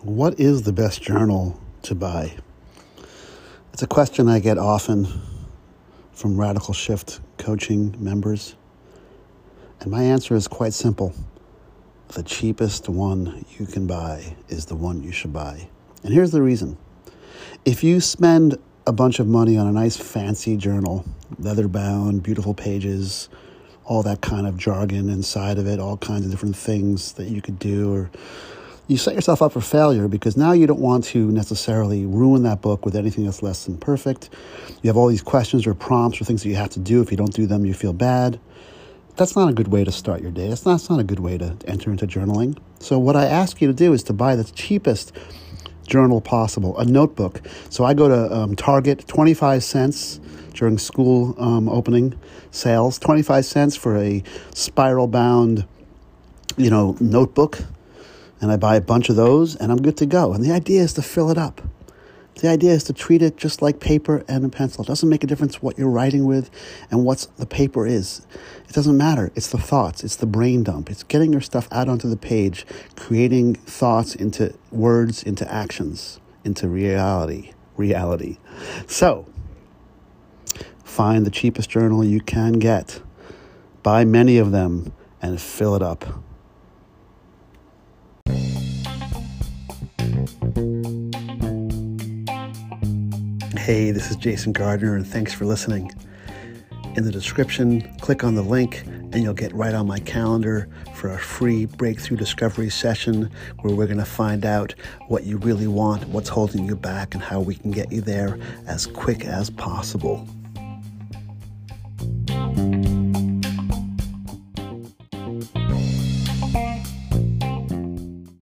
What is the best journal to buy? It's a question I get often from Radical Shift coaching members. And my answer is quite simple the cheapest one you can buy is the one you should buy. And here's the reason if you spend a bunch of money on a nice fancy journal, leather bound, beautiful pages, all that kind of jargon inside of it, all kinds of different things that you could do, or you set yourself up for failure because now you don't want to necessarily ruin that book with anything that's less than perfect. You have all these questions or prompts or things that you have to do. If you don't do them, you feel bad that's not a good way to start your day. That's not, that's not a good way to enter into journaling. So, what I ask you to do is to buy the cheapest journal possible, a notebook. So, I go to um, Target, 25 cents during school um, opening sales, 25 cents for a spiral bound, you know, notebook. And I buy a bunch of those and I'm good to go. And the idea is to fill it up. The idea is to treat it just like paper and a pencil. It doesn't make a difference what you're writing with and what the paper is. It doesn't matter. It's the thoughts, it's the brain dump. It's getting your stuff out onto the page, creating thoughts into words, into actions, into reality. Reality. So, find the cheapest journal you can get, buy many of them, and fill it up. Hey, this is Jason Gardner, and thanks for listening. In the description, click on the link, and you'll get right on my calendar for a free breakthrough discovery session where we're going to find out what you really want, what's holding you back, and how we can get you there as quick as possible.